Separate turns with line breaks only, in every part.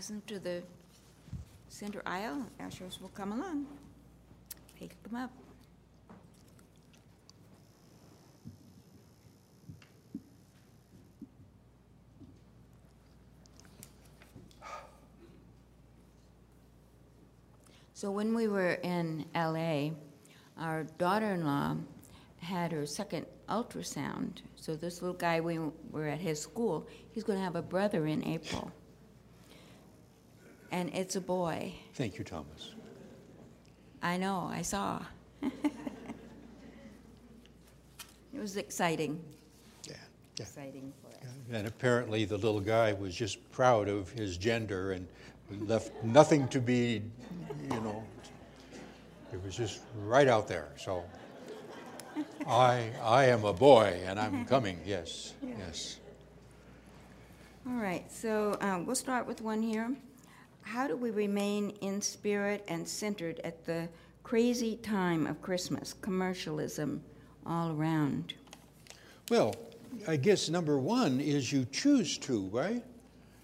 Pass them to the center aisle. Ushers will come along. Take them up. So when we were in LA, our daughter-in-law had her second ultrasound. So this little guy, we were at his school. He's going to have a brother in April, and it's a boy.
Thank you, Thomas.
I know. I saw. it was exciting.
Yeah, yeah.
Exciting for us.
And apparently, the little guy was just proud of his gender and left nothing to be, you know, it was just right out there. So, I, I am a boy and I'm coming. Yes, yes.
All right. So um, we'll start with one here. How do we remain in spirit and centered at the crazy time of Christmas, commercialism all around?
Well, I guess number one is you choose to, right?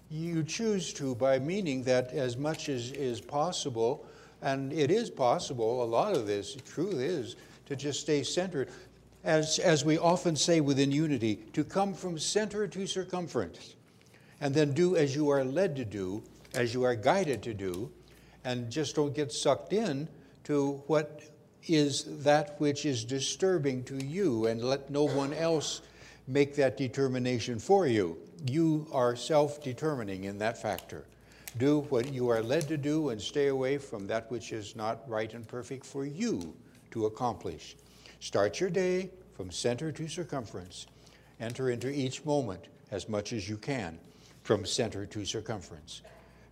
You choose to by meaning that as much as is possible, and it is possible, a lot of this, truth is, to just stay centered. As, as we often say within unity, to come from center to circumference, and then do as you are led to do, as you are guided to do, and just don't get sucked in to what is that which is disturbing to you, and let no one else make that determination for you. You are self determining in that factor. Do what you are led to do and stay away from that which is not right and perfect for you to accomplish. Start your day from center to circumference. Enter into each moment as much as you can from center to circumference.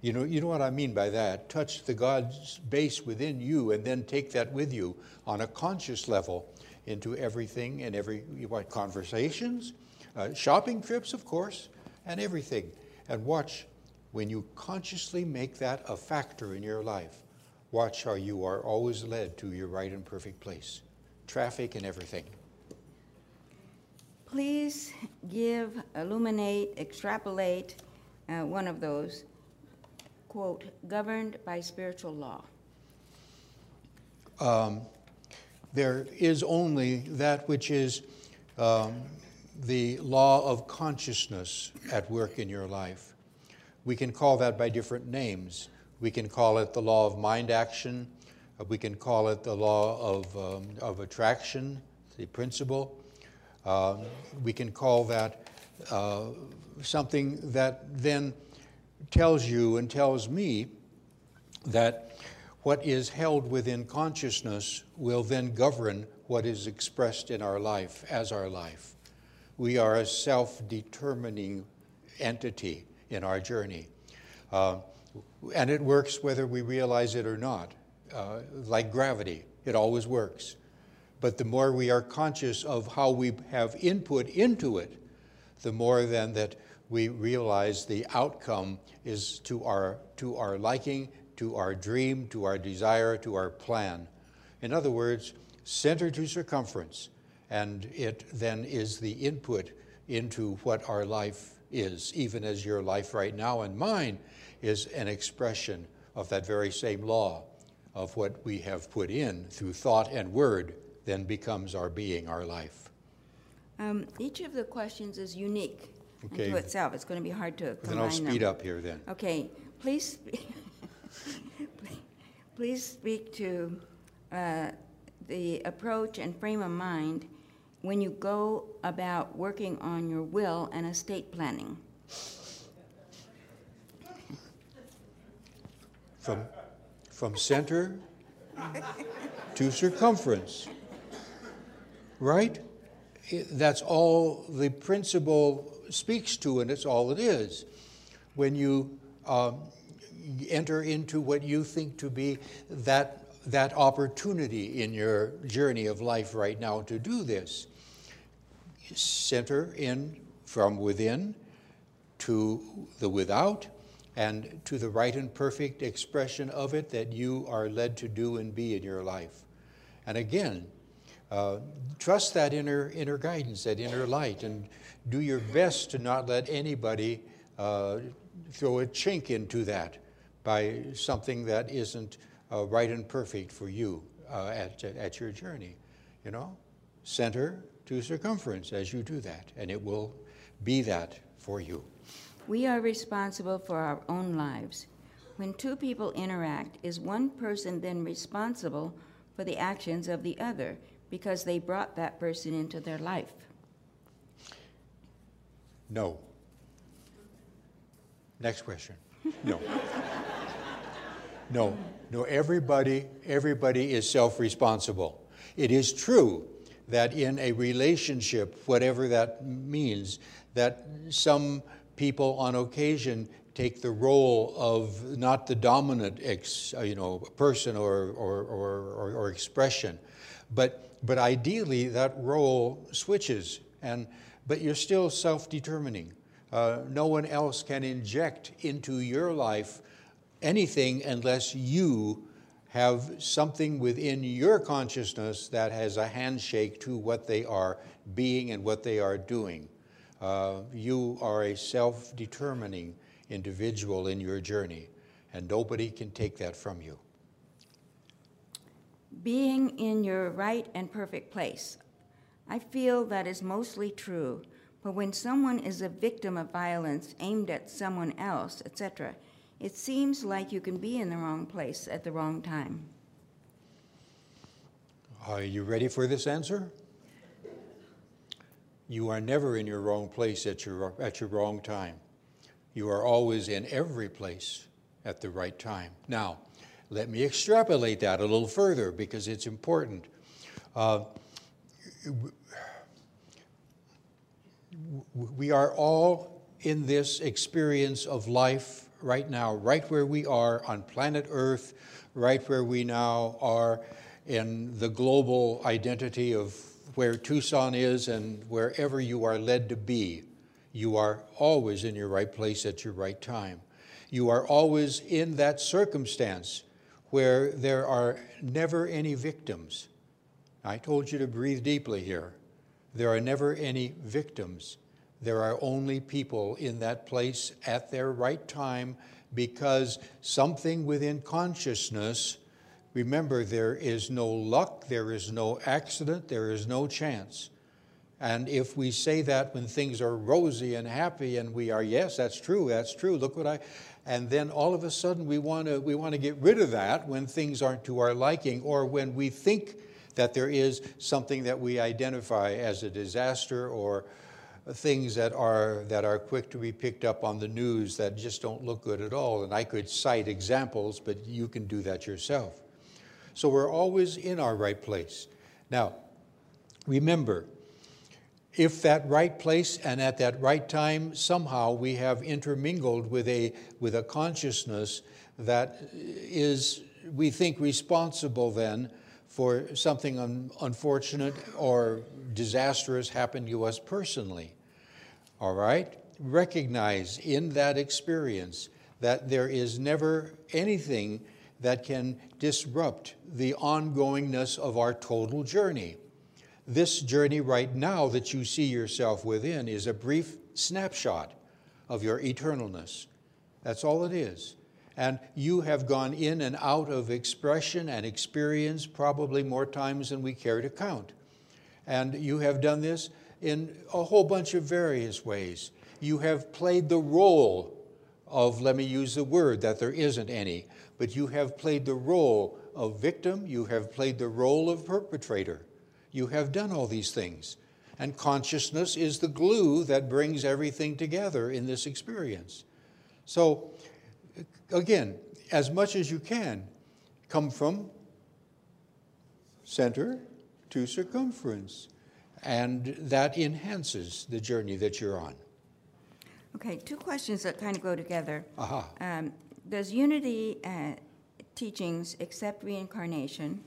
You know, you know what I mean by that? Touch the God's base within you and then take that with you on a conscious level into everything and every what conversations, uh, shopping trips, of course, and everything. And watch when you consciously make that a factor in your life. Watch how you are always led to your right and perfect place. Traffic and everything.
Please give, illuminate, extrapolate uh, one of those, quote, governed by spiritual law.
Um, there is only that which is um, the law of consciousness at work in your life. We can call that by different names. We can call it the law of mind action. Uh, we can call it the law of, um, of attraction, the principle. Um, we can call that uh, something that then tells you and tells me that what is held within consciousness will then govern what is expressed in our life as our life. We are a self determining entity in our journey. Uh, and it works whether we realize it or not. Uh, like gravity, it always works. But the more we are conscious of how we have input into it, the more then that we realize the outcome is to our, to our liking, to our dream, to our desire, to our plan. In other words, center to circumference, and it then is the input into what our life is, even as your life right now and mine is an expression of that very same law of what we have put in through thought and word then becomes our being, our life.
Um, each of the questions is unique
Okay.
itself. It's going to be hard to combine
Then I'll speed
them.
up here then.
Okay, please, please speak to uh, the approach and frame of mind when you go about working on your will and estate planning.
From, from center to circumference. Right? That's all the principle speaks to, and it's all it is. When you um, enter into what you think to be that, that opportunity in your journey of life right now to do this, center in from within to the without and to the right and perfect expression of it that you are led to do and be in your life. And again, uh, trust that inner, inner guidance, that inner light, and do your best to not let anybody uh, throw a chink into that by something that isn't uh, right and perfect for you uh, at, at your journey. You know, center to circumference as you do that, and it will be that for you.
We are responsible for our own lives. When two people interact, is one person then responsible for the actions of the other because they brought that person into their life?
No. Next question. No. no. No, everybody everybody is self-responsible. It is true that in a relationship, whatever that means, that some people on occasion take the role of not the dominant ex, you know, person or, or, or, or, expression, but, but ideally that role switches, and, but you're still self determining. Uh, no one else can inject into your life anything unless you have something within your consciousness that has a handshake to what they are being and what they are doing. Uh, you are a self determining individual in your journey, and nobody can take that from you.
Being in your right and perfect place. I feel that is mostly true, but when someone is a victim of violence aimed at someone else, etc., it seems like you can be in the wrong place at the wrong time.
Are you ready for this answer? You are never in your wrong place at your, at your wrong time. You are always in every place at the right time. Now, let me extrapolate that a little further because it's important. Uh, we are all in this experience of life right now, right where we are on planet Earth, right where we now are in the global identity of where Tucson is and wherever you are led to be. You are always in your right place at your right time. You are always in that circumstance where there are never any victims. I told you to breathe deeply here. There are never any victims. There are only people in that place at their right time because something within consciousness, remember, there is no luck, there is no accident, there is no chance. And if we say that when things are rosy and happy and we are, yes, that's true, that's true, look what I, and then all of a sudden we want to we want to get rid of that when things aren't to our liking or when we think that there is something that we identify as a disaster or things that are, that are quick to be picked up on the news that just don't look good at all. And I could cite examples, but you can do that yourself. So we're always in our right place. Now, remember, if that right place and at that right time somehow we have intermingled with a, with a consciousness that is, we think, responsible then for something un- unfortunate or disastrous happened to us personally. All right? Recognize in that experience that there is never anything that can disrupt the ongoingness of our total journey. This journey right now that you see yourself within is a brief snapshot of your eternalness. That's all it is. And you have gone in and out of expression and experience probably more times than we care to count. And you have done this in a whole bunch of various ways. You have played the role of, let me use the word that there isn't any, but you have played the role of victim, you have played the role of perpetrator. You have done all these things. And consciousness is the glue that brings everything together in this experience. So, again, as much as you can, come from center to circumference and that enhances the journey that you're on.
Okay, two questions that kind of go together.
Aha.
Um, does unity uh, teachings accept reincarnation?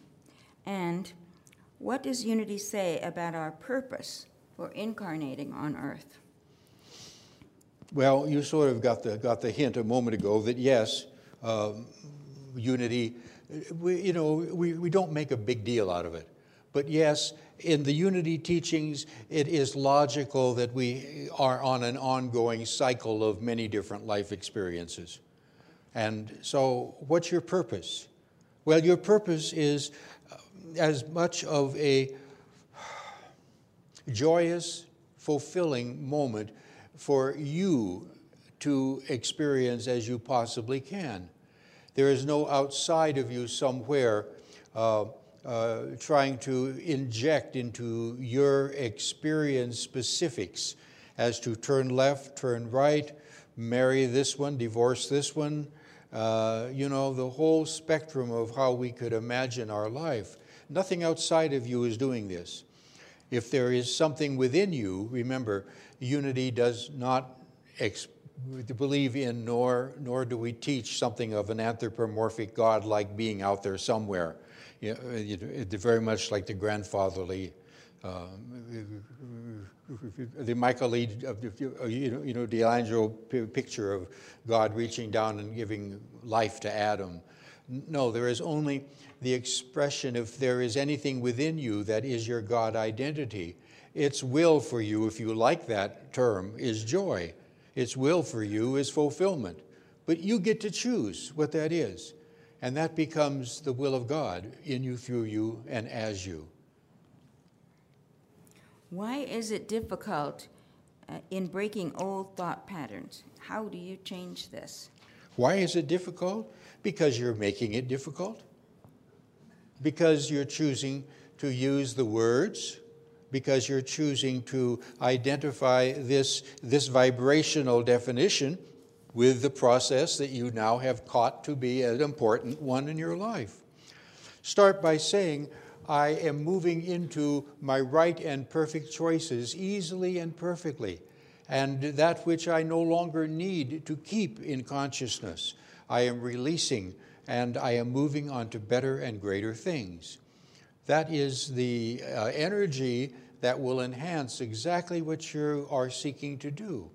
And what does unity say about our purpose for incarnating on earth?
Well, you sort of got the, got the hint a moment ago that yes, um, unity, we, you know, we, we don't make a big deal out of it. But yes, in the unity teachings, it is logical that we are on an ongoing cycle of many different life experiences. And so, what's your purpose? Well, your purpose is uh, as much of a joyous, fulfilling moment for you to experience as you possibly can. There is no outside of you somewhere uh, uh, trying to inject into your experience specifics as to turn left, turn right, marry this one, divorce this one, uh, you know, the whole spectrum of how we could imagine our life. Nothing outside of you is doing this. If there is something within you, remember, unity does not believe in, nor, nor do we teach something of an anthropomorphic God like being out there somewhere. You know, it, very much like the grandfatherly, uh, the Michael Lee, you know, you know, D'Angelo picture of God reaching down and giving life to Adam. No, there is only the expression, if there is anything within you that is your God identity, its will for you, if you like that term, is joy. Its will for you is fulfillment. But you get to choose what that is. And that becomes the will of God in you, through you, and as you.
Why is it difficult uh, in breaking old thought patterns? How do you change this?
Why is it difficult? Because you're making it difficult. Because you're choosing to use the words because you're choosing to identify this, this vibrational definition with the process that you now have caught to be an important one in your life. Start by saying, I am moving into my right and perfect choices easily and perfectly, and that which I no longer need to keep in consciousness, I am releasing and I am moving on to better and greater things. That is the uh, energy that will enhance exactly what you are seeking to do.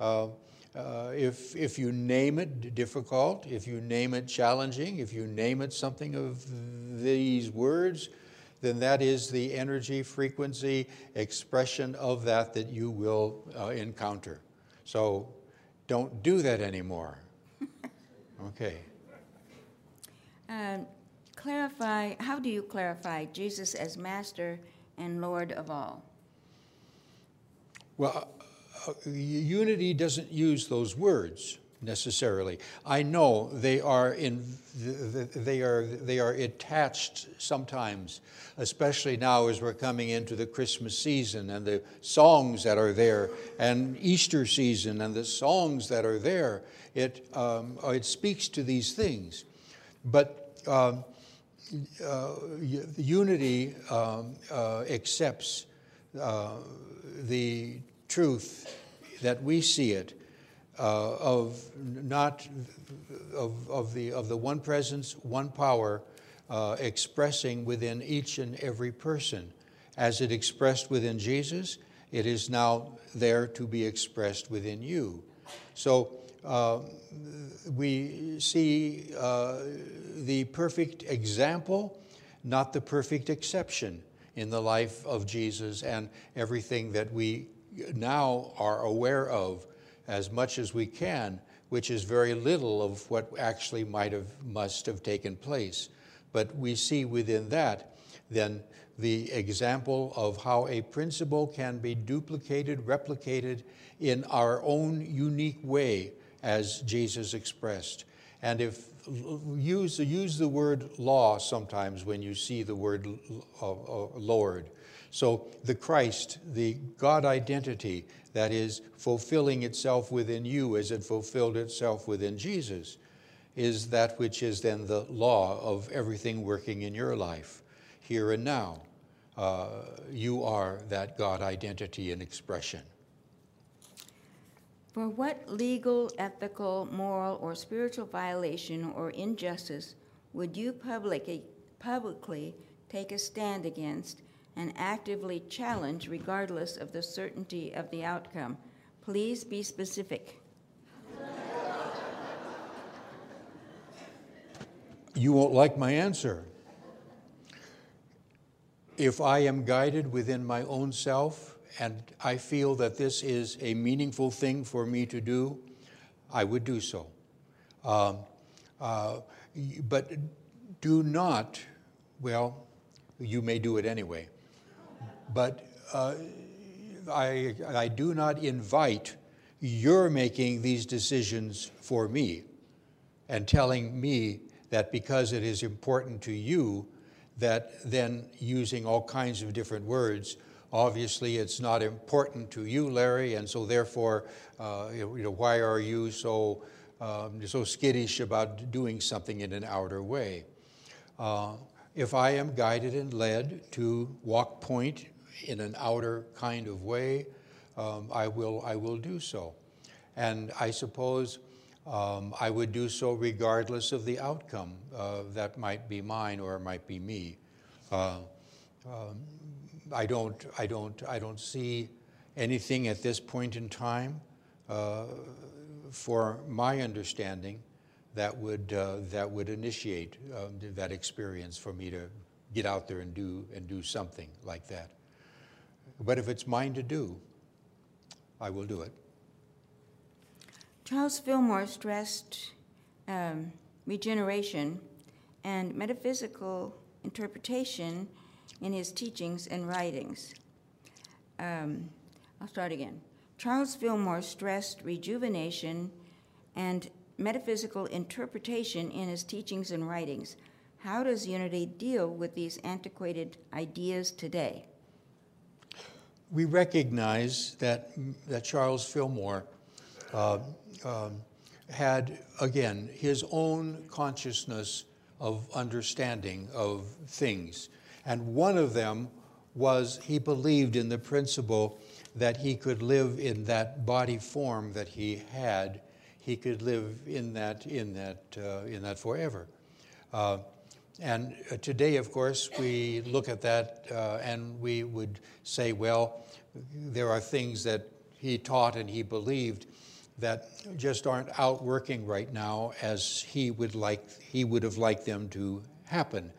Uh, uh, if, if you name it difficult, if you name it challenging, if you name it something of these words, then that is the energy, frequency, expression of that that you will uh, encounter. So don't do that anymore. Okay.
Um, clarify, how do you clarify Jesus as master and Lord of all?
Well, uh, uh, unity doesn't use those words necessarily. I know they are in they are they are attached sometimes, especially now as we're coming into the Christmas season and the songs that are there, and Easter season and the songs that are there. It um, it speaks to these things, but. Um, uh, unity um, uh, accepts uh, the truth that we see it uh, of not of, of the of the one presence, one power uh, expressing within each and every person, as it expressed within Jesus. It is now there to be expressed within you. So uh, we see uh, the perfect example, not the perfect exception in the life of Jesus and everything that we now are aware of as much as we can, which is very little of what actually might have must have taken place. But we see within that then the example of how a principle can be duplicated, replicated in our own unique way as Jesus expressed. And if use, use the word law sometimes when you see the word uh, Lord. So the Christ, the God identity that is fulfilling itself within you as it fulfilled itself within Jesus, is that which is then the law of everything working in your life, here and now. Uh, you are that God identity and expression.
For what legal, ethical, moral, or spiritual violation or injustice would you publicly, publicly take a stand against and actively challenge regardless of the certainty of the outcome? Please be specific.
You won't like my answer. if I am guided within my own self and I feel that this is a meaningful thing for me to do, I would do so. Um, uh, but do not, well, you may do it anyway, but uh, I, I do not invite your making these decisions for me and telling me that because it is important to you, that then using all kinds of different words, obviously it's not important to you, Larry, and so therefore, uh, you know, why are you so um, so skittish about doing something in an outer way? Uh, if I am guided and led to walk point in an outer kind of way, um, I will I will do so, and I suppose um, I would do so regardless of the outcome uh, that might be mine or might be me. Uh, um, I don't, I don't, I don't see anything at this point in time, uh, for my understanding, that would uh, that would initiate um, that experience for me to get out there and do and do something like that. But if it's mine to do, I will do it.
Charles Fillmore stressed um, regeneration and metaphysical interpretation in his teachings and writings. Um, I'll start again. Charles Fillmore stressed rejuvenation and metaphysical interpretation in his teachings and writings. How does unity deal with these antiquated ideas today?
We recognize that, that Charles Fillmore uh, um, had, again, his own consciousness of understanding of things. And one of them was he believed in the principle that he could live in that body form that he had. He could live in that, in that, uh, in that forever. Uh, and uh, today, of course, we look at that uh, and we would say, well, there are things that he taught and he believed that just aren't out working right now as he would like he would have liked them to happen.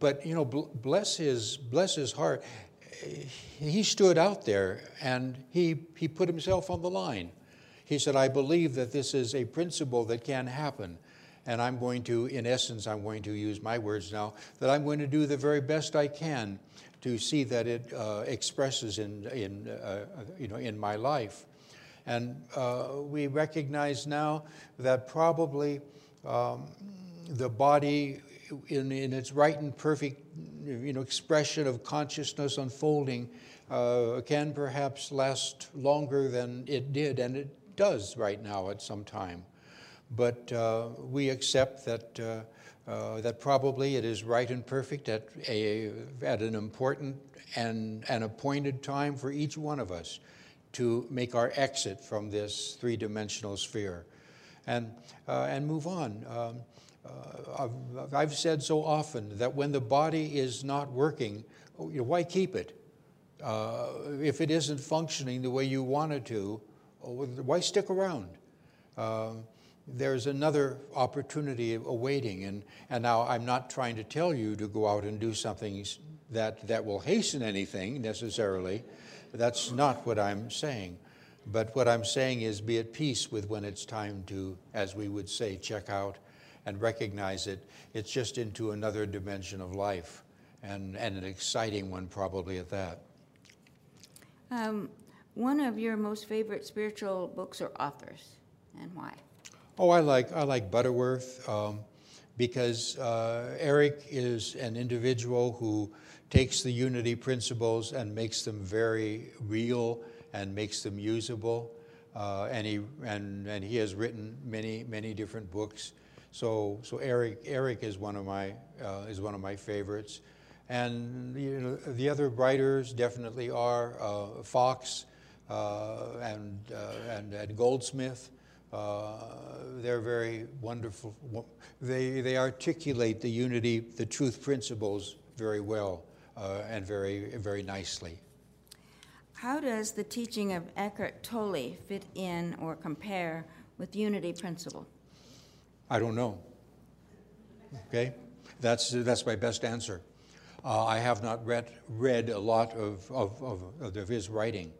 But you know, bless his bless his heart, he stood out there and he he put himself on the line. He said, "I believe that this is a principle that can happen." And I'm going to, in essence, I'm going to use my words now, that I'm going to do the very best I can to see that it uh, expresses in, in, uh, you know, in my life. And uh, we recognize now that probably um, the body, in, in its right and perfect you know, expression of consciousness unfolding, uh, can perhaps last longer than it did, and it does right now at some time. But uh, we accept that. Uh, uh, that probably it is right and perfect at, a, at an important and an appointed time for each one of us to make our exit from this three dimensional sphere and, uh, and move on. Um, uh, I've, I've, said so often that when the body is not working, oh, you know, why keep it? Uh, if it isn't functioning the way you want it to, oh, why stick around? Um, there's another opportunity awaiting. And, and now I'm not trying to tell you to go out and do something that, that will hasten anything necessarily, that's not what I'm saying. But what I'm saying is be at peace with when it's time to, as we would say, check out and recognize it. It's just into another dimension of life and, and an exciting one, probably at that.
Um, one of your most favorite spiritual books or authors, and why?
Oh, I like, I like Butterworth um, because uh, Eric is an individual who takes the unity principles and makes them very real and makes them usable. Uh, and, he, and, and he has written many, many different books. So, so Eric, Eric is, one of my, uh, is one of my favorites. And you know, the other writers definitely are uh, Fox uh, and, uh, and, and, Goldsmith. Uh, they're very wonderful. They, they articulate the unity, the truth principles very well and very, very nicely.
How does the teaching of Eckhart Tolle fit in or compare with unity principle?
I don't know. Okay? That's, that's my best answer. Uh, I have not read, read a lot of, of, of, of his writing.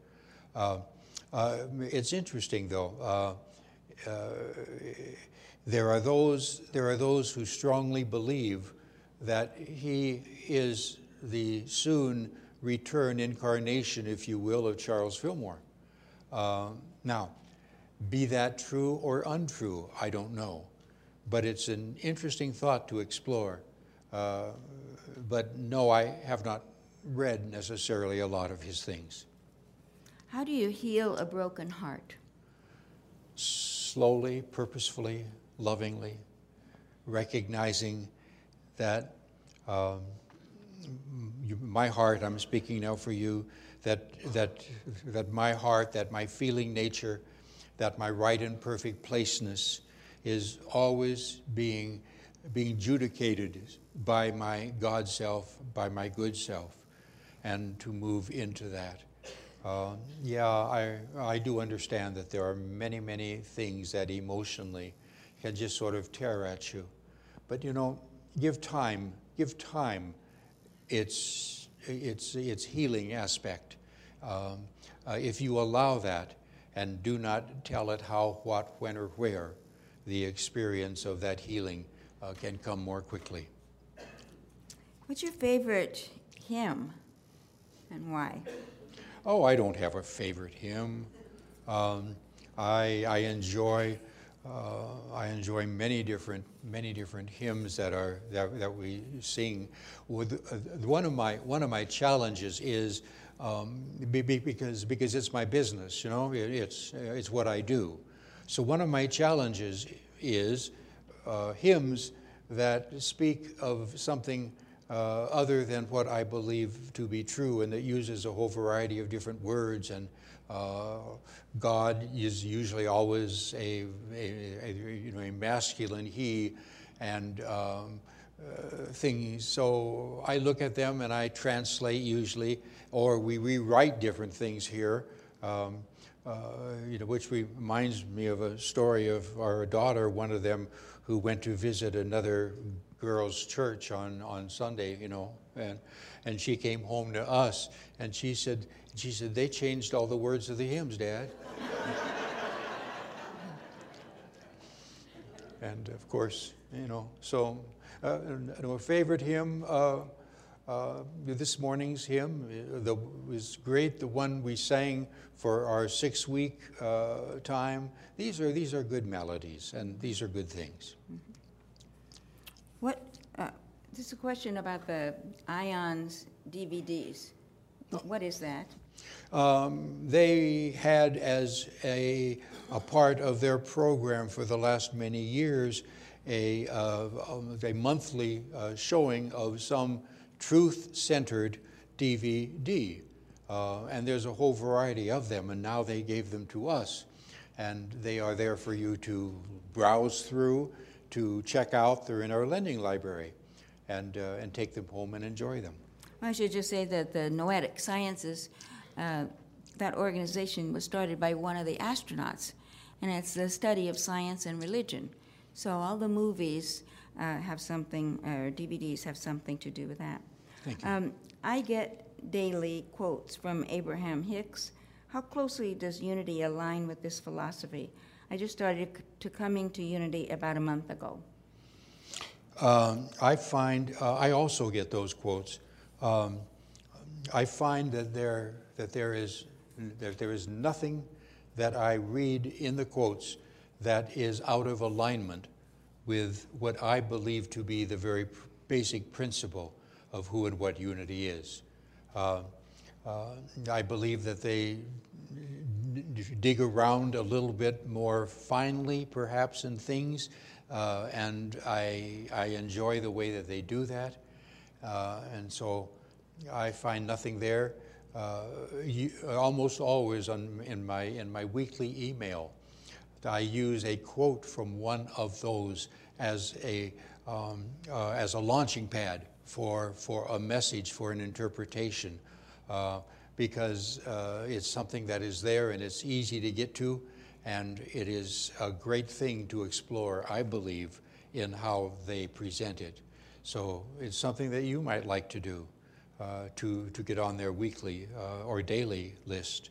Uh, uh, it's interesting, though. Uh, uh, there are those there are those who strongly believe that he is the soon return incarnation, if you will, of Charles Fillmore. Uh, now, be that true or untrue, I don't know, but it's an interesting thought to explore. Uh, but no, I have not read necessarily a lot of his things.
How do you heal a broken heart?
Slowly, purposefully, lovingly, recognizing that um, you, my heart, I'm speaking now for you, that, that, that my heart, that my feeling nature, that my right and perfect placeness is always being, being judicated by my God self, by my good self, and to move into that. Uh, yeah, I, I do understand that there are many, many things that emotionally can just sort of tear at you. But you know, give time, give time its, its, its healing aspect. Um, uh, if you allow that and do not tell it how, what, when, or where, the experience of that healing uh, can come more quickly.
What's your favorite hymn and why?
Oh, I don't have a favorite hymn. Um, I, I enjoy uh, I enjoy many different many different hymns that are that, that we sing. With, uh, one of my one of my challenges is um, be, be, because because it's my business. You know, it, it's it's what I do. So one of my challenges is uh, hymns that speak of something uh, other than what I believe to be true, and that uses a whole variety of different words. And uh, God is usually always a, a, a, you know, a masculine he, and um, uh, things. So I look at them and I translate usually, or we rewrite different things here. Um, you know, which reminds me of a story of our daughter, one of them who went to visit another girls' church on, on Sunday, you know, and, and she came home to us and she said, she said, they changed all the words of the hymns, Dad. and of course, you know, so uh, a favorite hymn, uh, uh, this morning's hymn uh, the, was great, the one we sang for our six week uh, time. These are, these are good melodies and these are good things. Mm-hmm.
What, uh, this is a question about the IONS DVDs. What is that?
Um, they had as a, a part of their program for the last many years a, uh, a monthly uh, showing of some truth centered DVD. Uh, and there's a whole variety of them, and now they gave them to us. And they are there for you to browse through to check out. They're in our lending library and, uh, and take them home and enjoy them.
I should just say that the Noetic Sciences, uh, that organization was started by one of the astronauts, and it's the study of science and religion. So all the movies uh, have something, or DVDs have something to do with that.
Thank you. Um,
I get daily quotes from Abraham Hicks. How closely does unity align with this philosophy? I just started to coming to Unity about a month ago.
Um, I find uh, I also get those quotes. Um, I find that there that there is that there is nothing that I read in the quotes that is out of alignment with what I believe to be the very basic principle of who and what unity is. Uh, uh, I believe that they dig around a little bit more finely, perhaps, in things, uh, and I, I enjoy the way that they do that. Uh, and so I find nothing there. Uh, you, almost always on, in, my, in my weekly email, I use a quote from one of those as a, um, uh, as a launching pad for, for a message, for an interpretation. Uh, because uh, it's something that is there and it's easy to get to, and it is a great thing to explore, I believe, in how they present it. So it's something that you might like to do uh, to, to get on their weekly uh, or daily list.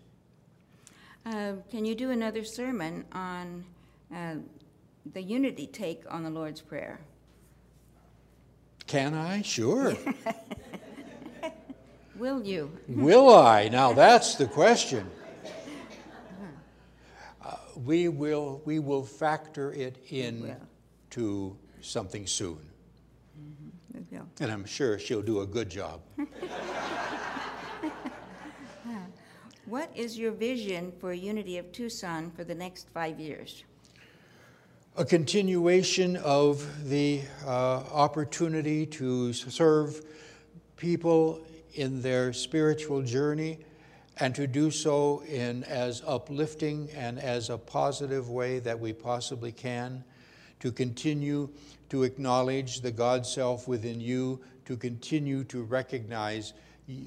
Uh, Can you do another sermon on uh, the unity take on the Lord's Prayer?
Can I? Sure.
Will you?
will I? Now that's the question. Uh, we, will, we will factor it in
will.
to something soon.
We will.
And I'm sure she'll do a good job.
What is your vision for Unity of Tucson for the next five years?
A continuation of the uh, opportunity to serve people in their spiritual journey and to do so in as uplifting and as a positive way that we possibly can, to continue to acknowledge the God self within you, to continue to recognize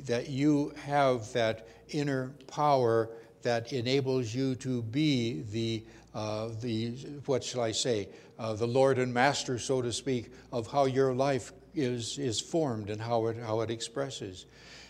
that you have that inner power that enables you to be the uh, the, what shall I say, uh, the Lord and Master, so to speak, of how your life is, is formed and how it, how it expresses.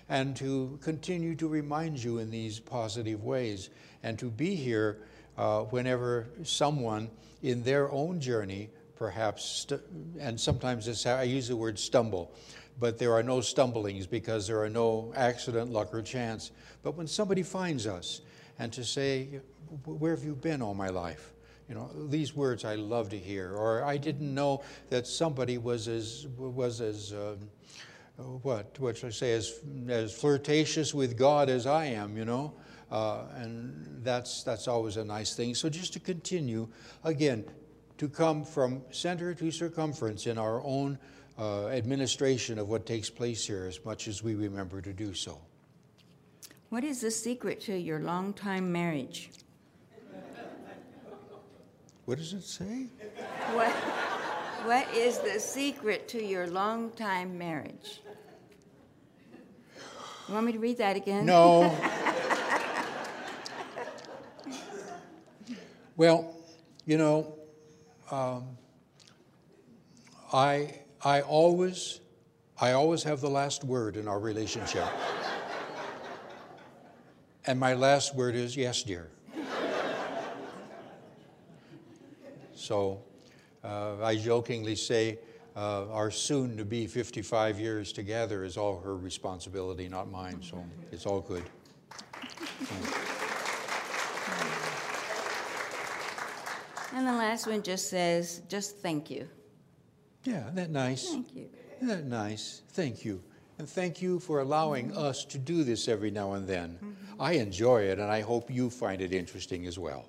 And to continue to remind you in these positive ways, and to be here uh, whenever someone in their own journey, perhaps, st- and sometimes it's, I use the word stumble, but there are no stumblings because there are no accident, luck, or chance. But when somebody finds us, and to say, where have you been all my life? You know, these words I love to hear. Or I didn't know that somebody was as, was as um, what, what should I say, as, as flirtatious with God as I am, you know? Uh, and that's, that's always a nice thing. So just to continue, again, to come from center to circumference in our own uh, administration of what takes place here as much as we remember to do so.
What is the secret to your long-time marriage?
What does it say?
What, what is the secret to your long-time marriage? You want me to read that again?
No. well, you know, um, I, I always, I always have the last word in our relationship. and my last word is yes, dear. So uh, I jokingly say uh, our soon to be 55 years together is all her responsibility, not mine. So it's all good.
And the last one just says, just thank you.
Yeah, isn't that nice?
Thank you.
Isn't that nice? Thank you. And thank you for allowing us to do this every now and then. I enjoy it, and I hope you find it interesting as well.